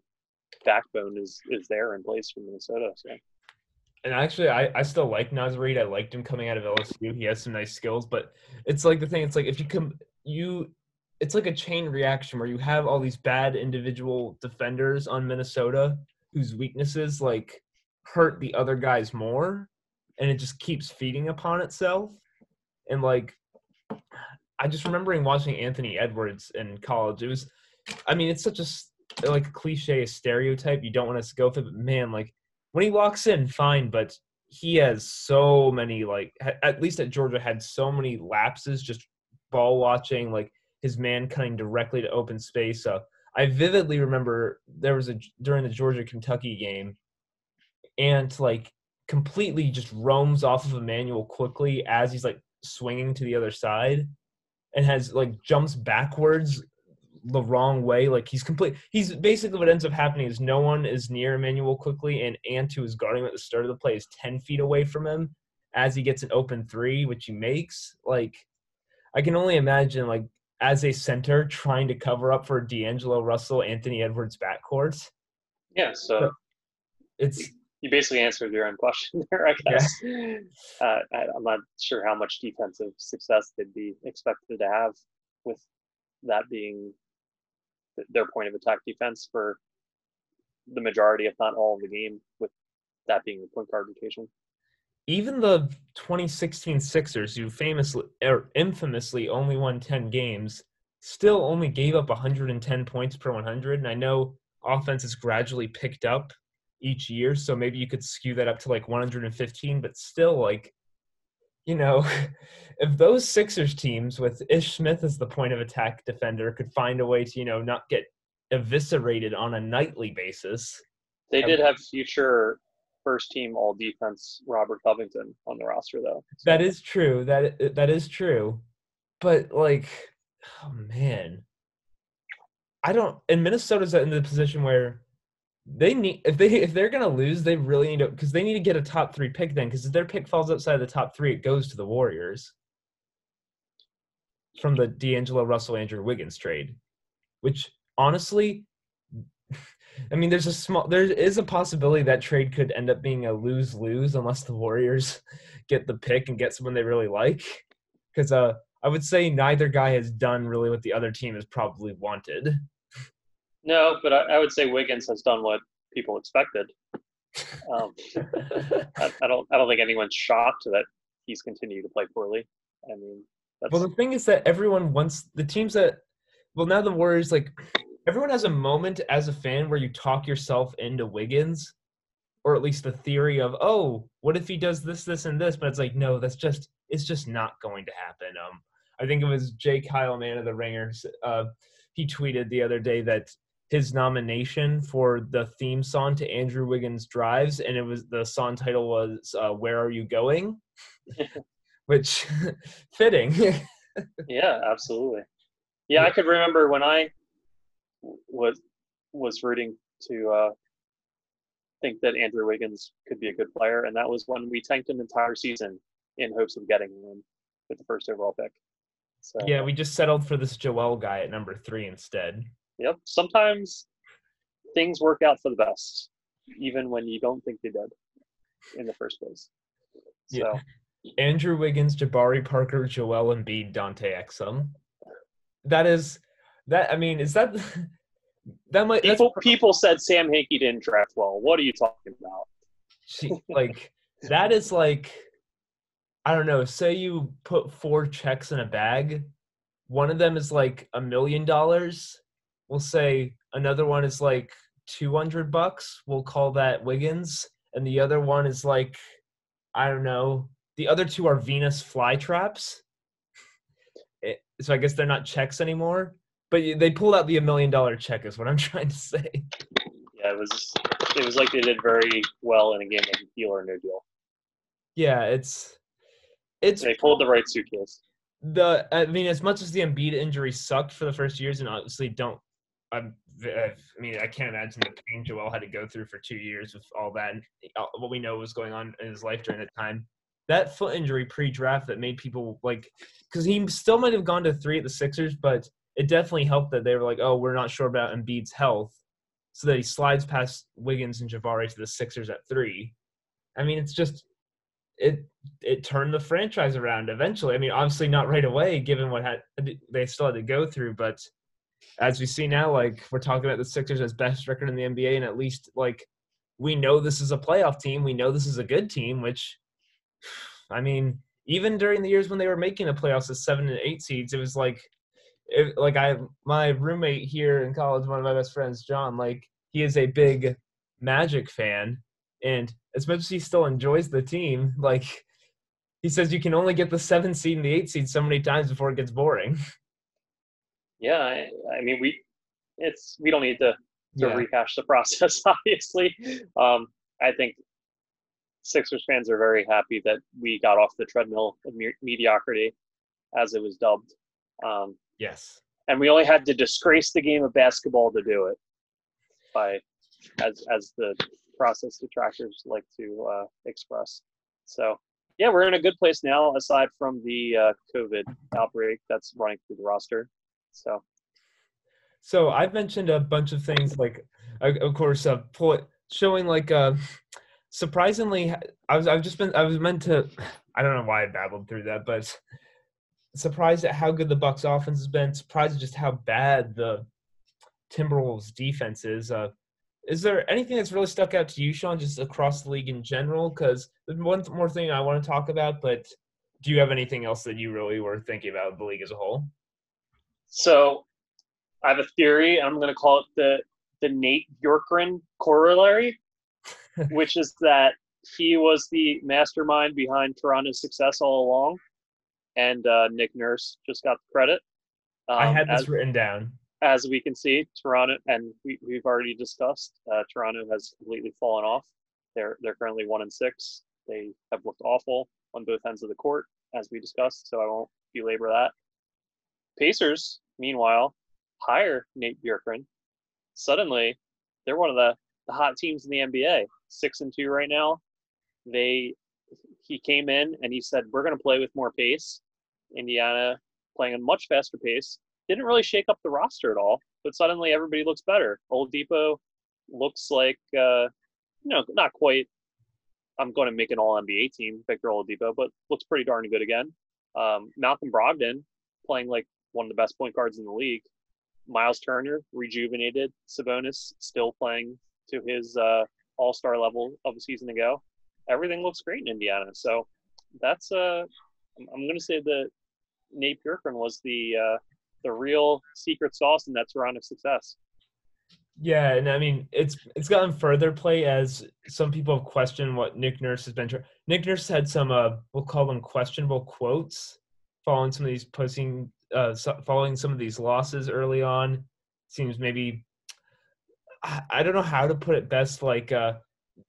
backbone is is there in place for Minnesota. So And actually, I, I still like Naz Reid. I liked him coming out of LSU. He has some nice skills, but it's like the thing. It's like if you come, you, it's like a chain reaction where you have all these bad individual defenders on Minnesota whose weaknesses like hurt the other guys more, and it just keeps feeding upon itself. And like, I just remembering watching Anthony Edwards in college. It was, I mean, it's such a like cliche, stereotype. You don't want to go for, but man, like when he walks in, fine, but he has so many like at least at Georgia had so many lapses just ball watching, like his man cutting directly to open space. So I vividly remember there was a during the Georgia Kentucky game, and like completely just roams off of Immanuel Quickley as he's like swinging to the other side, and has like jumps backwards the wrong way. Like he's complete. He's basically what ends up happening is no one is near Immanuel Quickley, and Ant, who is guarding him at the start of the play, is ten feet away from him as he gets an open three, which he makes. Like I can only imagine, like as a center trying to cover up for D'Angelo Russell, Anthony Edwards backcourt. yeah, so It's you basically answered your own question there, I guess. Uh, I, I'm not sure how much defensive success they'd be expected to have with that being their point of attack defense for the majority, if not all, of the game, with that being the point guard rotation. even the 2016 Sixers, who famously or infamously only won 10 games, still only gave up 110 points per 100. And I know offense has gradually picked up each year, so maybe you could skew that up to like 115, but still, like, you know, if those Sixers teams with Ish Smith as the point of attack defender could find a way to, you know, not get eviscerated on a nightly basis. They did have future first team all defense Robert Covington on the roster though. So. That is true. That that is true. But like oh man. I don't and Minnesota's in the position where they need if they if they're gonna lose, they really need to because they need to get a top three pick then because if their pick falls outside of the top three, it goes to the Warriors from the D'Angelo Russell Andrew Wiggins trade, which honestly, I mean, there's a small, there is a possibility that trade could end up being a lose lose unless the Warriors get the pick and get someone they really like. Because uh, I would say neither guy has done really what the other team has probably wanted. No, but I, I would say Wiggins has done what people expected. Um, I, I, don't, I don't think anyone's shocked that he's continued to play poorly. I mean, well, the thing is that everyone wants the teams that, well, now the Warriors like everyone has a moment as a fan where you talk yourself into Wiggins, or at least the theory of, oh, what if he does this, this, and this? But it's like, no, that's just it's just not going to happen. Um, I think it was Jay Kyle, Mann of the Ringers. Uh, he tweeted the other day that his nomination for the theme song to Andrew Wiggins Drives, and it was the song title was uh, "Where Are You Going," which fitting. yeah, absolutely. Yeah, I could remember when I was was rooting to uh, think that Andrew Wiggins could be a good player, and that was when we tanked an entire season in hopes of getting him with the first overall pick. So yeah, we just settled for this Joel guy at number three instead. Yep. Sometimes things work out for the best, even when you don't think they did in the first place. So. Yeah. Andrew Wiggins, Jabari Parker, Joel Embiid, Dante Exum. That is that I mean, is that that might people people said Sam Hinkie didn't draft well. What are you talking about? She, like that is like I don't know. Say you put four checks in a bag. One of them is like a million dollars. We'll say another one is like two hundred bucks. We'll call that Wiggins, and the other one is like I don't know. The other two are Venus fly flytraps. Eh, so I guess they're not checks anymore. But they pulled out the a million dollar check, is what I'm trying to say. Yeah, it was. It was like they did very well in a game of deal or no deal. Yeah, it's it's. They pulled the right suitcase. The I mean, as much as the Embiid injury sucked for the first years, and obviously don't. I'm, I mean, I can't imagine the pain Joel had to go through for two years with all that. And uh, what we know was going on in his life during that time. That foot injury pre-draft that made people like, because he still might have gone to three at the Sixers, but it definitely helped that they were like, oh, we're not sure about Embiid's health, so that he slides past Wiggins and Jabari to the Sixers at three. I mean, it's just it it turned the franchise around eventually. I mean, obviously not right away, given what had they still had to go through, but as we see now, like we're talking about the Sixers as best record in the NBA, and at least like we know this is a playoff team. We know this is a good team, which I mean, even during the years when they were making the playoffs as seven and eight seeds, it was like if, like I my roommate here in college, one of my best friends, John, like he is a big Magic fan, and as much as he still enjoys the team, like he says you can only get the seven seed and the eight seed so many times before it gets boring. Yeah, I, I mean we it's we don't need to to yeah. rehash the process. Obviously, um, I think Sixers fans are very happy that we got off the treadmill of me- mediocrity, as it was dubbed. Um, Yes. And we only had to disgrace the game of basketball to do it by as as the process detractors like to uh, express. So yeah, we're in a good place now, aside from the uh, COVID outbreak that's running through the roster. So, so I've mentioned a bunch of things, like of course, uh, showing like uh, surprisingly, I was I've just been I was meant to, I don't know why I babbled through that, but surprised at how good the Bucks offense has been. Surprised at just how bad the Timberwolves defense is. Uh, is there anything that's really stuck out to you, Sean, just across the league in general? Because one more thing I want to talk about, but do you have anything else that you really were thinking about the league as a whole? So I have a theory. I'm going to call it the the Nate Bjorkgren corollary, which is that he was the mastermind behind Toronto's success all along, and uh, Nick Nurse just got the credit. Um, I had this as, written down. As we can see, Toronto, and we, we've already discussed, uh, Toronto has completely fallen off. They're they're currently one and six. They have looked awful on both ends of the court, as we discussed. So I won't belabor that. Pacers, meanwhile, hire Nate Bjorkgren. Suddenly, they're one of the, the hot teams in the NBA. Six and two right now. They he came in and he said, We're gonna play with more pace. Indiana playing a much faster pace. Didn't really shake up the roster at all, but suddenly everybody looks better. Oladipo looks like uh, you know, not quite I'm going to make an all NBA team, Victor Oladipo, but looks pretty darn good again. Um, Malcolm Brogdon playing like one of the best point guards in the league. Miles Turner rejuvenated. Sabonis still playing to his uh, All Star level of a season ago. Everything looks great in Indiana. So that's uh, I'm going to say that Nate Bjorkgren was the uh, the real secret sauce in that Toronto success. Yeah, and I mean it's it's gotten further play as some people have questioned what Nick Nurse has been. Nick Nurse had some uh, we'll call them questionable quotes following some of these posting uh, following some of these losses early on seems maybe I don't know how to put it best. Like, uh,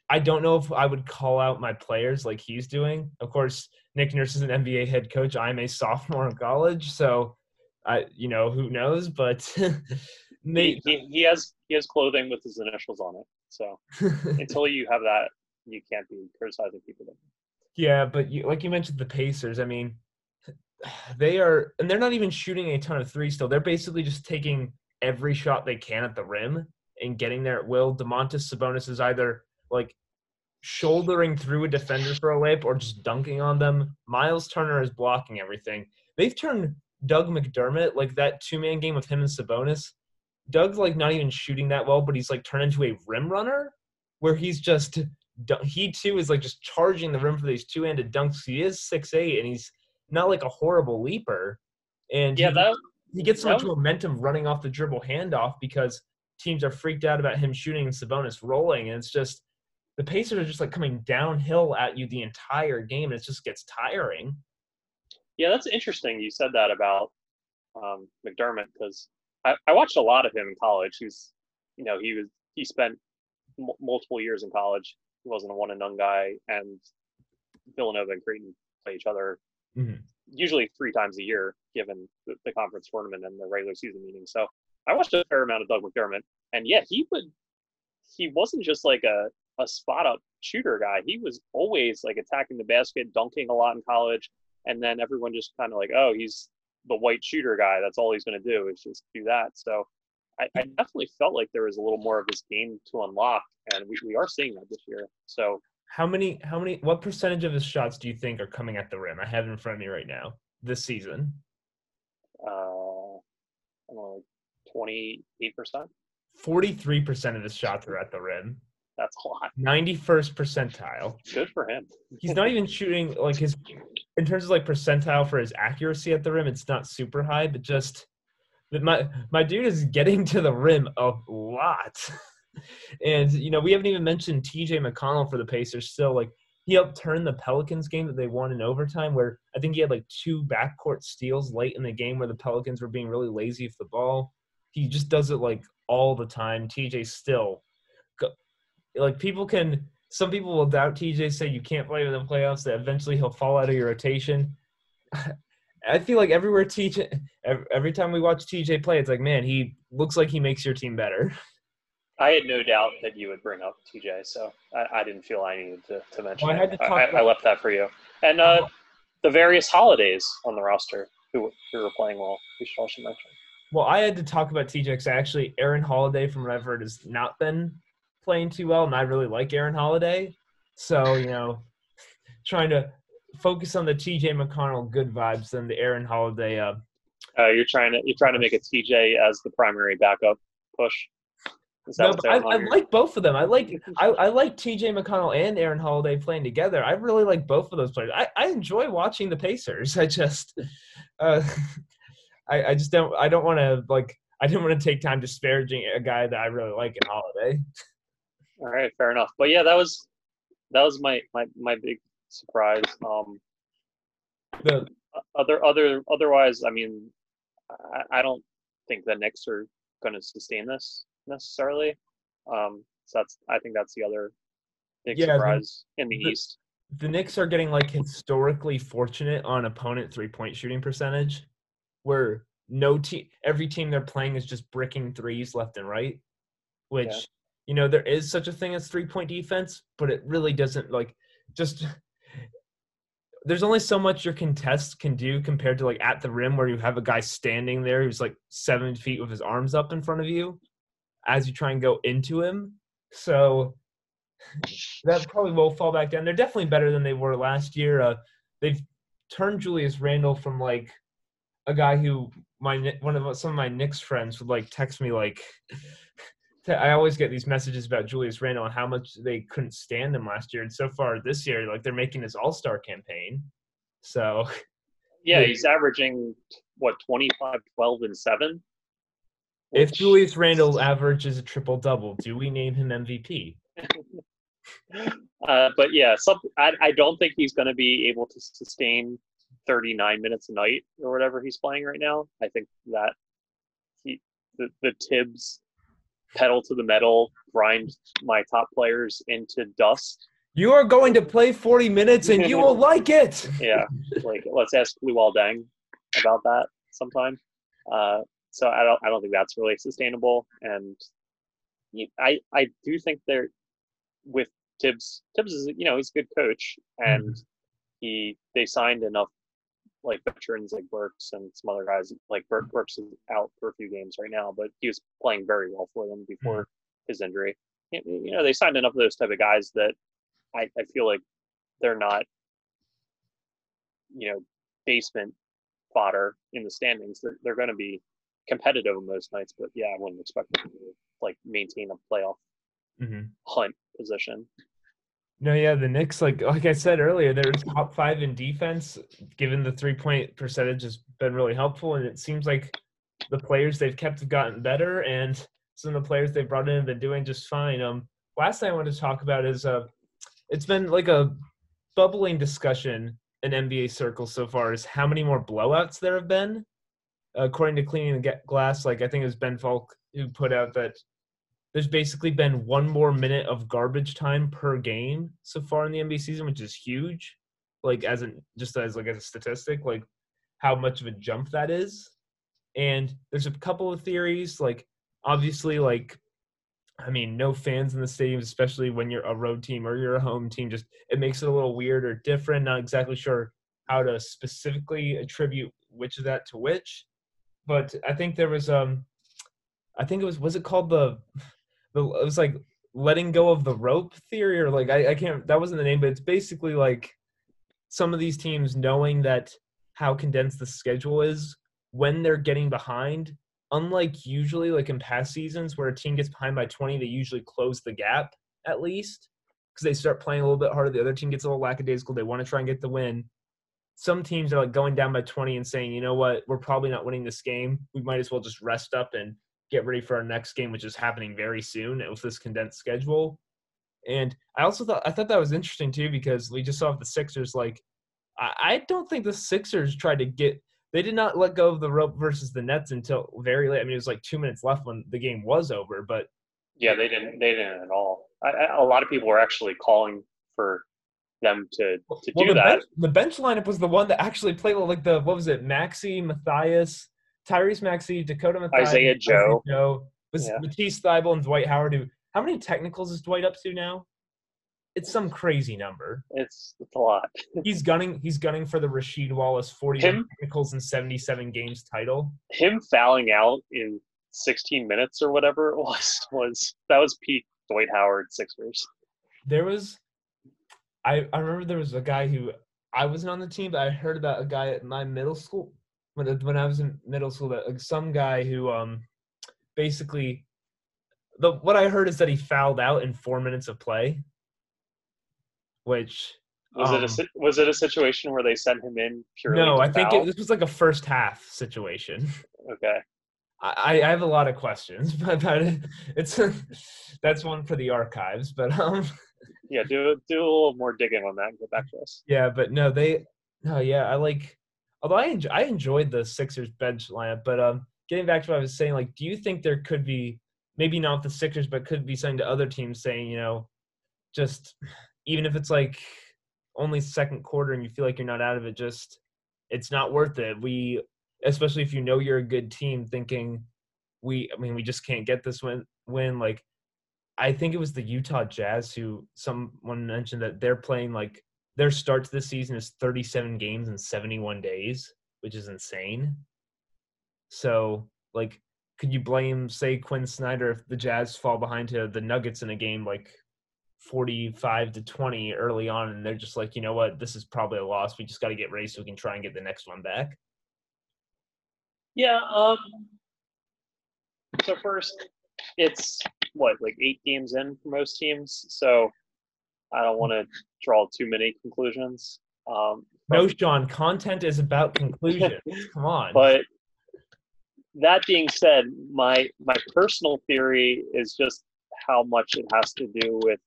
I don't know if I would call out my players like he's doing. Of course, Nick Nurse is an NBA head coach. I'm a sophomore in college, so I, you know, who knows? But he, he, he has he has clothing with his initials on it. So until you have that, you can't be criticizing people. Yeah, but you, like you mentioned, the Pacers. I mean, they are, and they're not even shooting a ton of threes still. They're basically just taking every shot they can at the rim and getting there at will. Domantas Sabonis is either like shouldering through a defender for a layup or just dunking on them. Miles Turner is blocking everything. They've turned Doug McDermott, like that two man game with him and Sabonis. Doug's like not even shooting that well, but he's like turned into a rim runner where he's just he too is like just charging the rim for these two handed dunks. He is six eight and he's not like a horrible leaper. And yeah, he, that, he gets so much momentum running off the dribble handoff because teams are freaked out about him shooting and Sabonis rolling. And it's just the Pacers are just like coming downhill at you the entire game. And it just gets tiring. Yeah, that's interesting. You said that about um, McDermott because I, I, watched a lot of him in college. He's, you know, he was he spent m- multiple years in college. He wasn't a one and done guy, and Villanova and Creighton play each other mm-hmm. usually three times a year, given the, the, conference tournament and the regular season meetings. So I watched a fair amount of Doug McDermott, and yeah, he would. He wasn't just like a a spot up shooter guy. He was always like attacking the basket, dunking a lot in college, and then everyone just kind of like, oh, he's the white shooter guy. That's all he's going to do is just do that. So I, I, definitely felt like there was a little more of his game to unlock, and we, we are seeing that this year. So how many? How many? What percentage of his shots do you think are coming at the rim? I have it in front of me right now. This season. Uh, I don't know like twenty-eight percent. Forty-three percent of his shots are at the rim. That's a lot. Ninety-first percentile. Good for him. He's not even shooting like his in terms of like percentile for his accuracy at the rim. It's not super high, but just my my dude is getting to the rim a lot. and you know, we haven't even mentioned TJ McConnell for the Pacers. Still, like he helped turn the Pelicans game that they won in overtime, where I think he had like two backcourt steals late in the game where the Pelicans were being really lazy with the ball. He just does it like all the time. TJ still, like people can. Some people will doubt TJ, say you can't play in the playoffs. That eventually he'll fall out of your rotation. I feel like everywhere TJ, every time we watch TJ play, it's like, man, he looks like he makes your team better. I had no doubt that you would bring up TJ, so I, I didn't feel I needed to, to mention well, I, had to I, about- I, left that for you. And uh, the various holidays on the roster who, who were playing well, we should also mention. Well, I had to talk about TJ because actually Aaron Holiday from what I've heard has not been playing too well, and I really like Aaron Holiday. So, you know, trying to focus on the TJ McConnell good vibes than the Aaron Holiday. Uh, uh, you're trying to you're trying to make a TJ as the primary backup push. No, I, I, like both of them. I like I, I like T.J. McConnell and Aaron Holiday playing together. I really like both of those players. I, I enjoy watching the Pacers. I just, uh, I I just don't I don't want to like I didn't want to take time disparaging a guy that I really like in Holiday. All right, fair enough. But yeah, that was that was my my my big surprise. Um, the other other otherwise, I mean, I, I don't think the Knicks are going to sustain this necessarily. Um, so that's I think that's the other big yeah, surprise the, in the, the East. The Knicks are getting like historically fortunate on opponent three point shooting percentage, where no team every team they're playing is just bricking threes left and right, which yeah. you know there is such a thing as three point defense, but it really doesn't like just there's only so much your contest can do compared to like at the rim where you have a guy standing there who's like seven feet with his arms up in front of you as you try and go into him. So that probably will fall back down. They're definitely better than they were last year. Uh, they've turned Julius Randle from like a guy who my one of some of my Knicks friends would like text me like I always get these messages about Julius Randle and how much they couldn't stand him last year. And so far this year, like they're making this All Star campaign. So, yeah, he's averaging what 25, 12, and seven. Which... If Julius Randle averages a triple double, do we name him MVP? uh, but yeah, some, I, I don't think he's going to be able to sustain 39 minutes a night or whatever he's playing right now. I think that he the, the Thibs pedal to the metal, grind my top players into dust. You are going to play 40 minutes and you will like it. Yeah, like let's ask Luol Deng about that sometime. Uh, so I don't, I don't think that's really sustainable. And I, I do think they're with Thibs Thibs is, you know, he's a good coach, and mm-hmm. he they signed enough like veterans like Burks and some other guys. Like Burke, Burks is out for a few games right now, but he was playing very well for them before mm-hmm. his injury. You know, they signed enough of those type of guys that I, I feel like they're not, you know, basement fodder in the standings. They're they're going to be competitive on most nights, but yeah, I wouldn't expect them to like maintain a playoff mm-hmm. hunt position. No, yeah, the Knicks, like like I said earlier, they're top five in defense. Given the three point percentage has been really helpful, and it seems like the players they've kept have gotten better, and some of the players they've brought in have been doing just fine. Um, last thing I want to talk about is uh, it's been like a bubbling discussion in NBA circles so far is how many more blowouts there have been. According to Cleaning the Glass, like I think it was Ben Falk who put out that there's basically been one more minute of garbage time per game so far in the NBA season, which is huge. Like as an just as like as a statistic, like how much of a jump that is. And there's a couple of theories, like obviously like I mean, no fans in the stadiums, especially when you're a road team or you're a home team, just it makes it a little weird or different. Not exactly sure how to specifically attribute which of that to which. But I think there was um I think it was was it called the the it was like letting go of the rope theory or like I, I can't that wasn't the name but it's basically like some of these teams knowing that how condensed the schedule is when they're getting behind unlike usually like in past seasons where a team gets behind by 20 they usually close the gap at least because they start playing a little bit harder the other team gets a little lackadaisical they want to try and get the win some teams are like going down by 20 and saying you know what we're probably not winning this game we might as well just rest up and get ready for our next game, which is happening very soon with this condensed schedule. And I also thought I thought that was interesting too because we just saw the Sixers. Like, I, I don't think the Sixers tried to get. They did not let go of the rope versus the Nets until very late. I mean, it was like two minutes left when the game was over. But yeah, they didn't. They didn't at all. I, I, a lot of people were actually calling for them to to well, do the that. Bench, the bench lineup was the one that actually played like the what was it, Maxey, Mathias, Tyrese Maxey, Dakota Mathias, Isaiah Joe, Isaiah Joe was yeah. Matisse and Dwight Howard. Who, how many technicals is Dwight up to now? It's some crazy number. It's it's a lot. he's gunning. He's gunning for the Rasheed Wallace forty technicals and seventy-seven games title. Him fouling out in sixteen minutes or whatever it was was that was peak Dwight Howard Sixers. There was, I I remember there was a guy who I wasn't on the team, but I heard about a guy at my middle school when when I was in middle school that like some guy who um basically the what I heard is that he fouled out in four minutes of play, which Was it um, a was it a situation where they sent him in purely? no, I think it, this was like a first half situation. okay. I, I have a lot of questions, but, but it's that's one for the archives. But um, Yeah, do do a little more digging on that and get back to us. yeah, but no, they no, yeah, I like. Although I enjoy, I enjoyed the Sixers bench lineup, but um, getting back to what I was saying, like, do you think there could be maybe not the Sixers, but could be something to other teams saying, you know, just even if it's like only second quarter and you feel like you're not out of it, just it's not worth it. We, especially if you know you're a good team, thinking we, I mean, we just can't get this win. Win like, I think it was the Utah Jazz who someone mentioned that they're playing like their start to the season is 37 games in 71 days, which is insane. So, like, could you blame, say, Quin Snyder if the Jazz fall behind to the Nuggets in a game like 45 to 20 early on, and they're just like, you know what, this is probably a loss. We just got to get ready so we can try and get the next one back. Yeah. Um. So first, it's what like eight games in for most teams. So I don't want to draw too many conclusions. Um, No, Sean, content is about conclusions. Come on. but that being said, my my personal theory is just how much it has to do with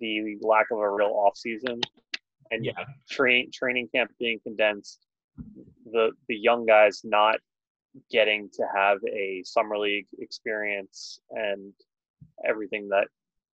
the lack of a real off season and yeah, train training camp being condensed, the the young guys not getting to have a summer league experience and everything that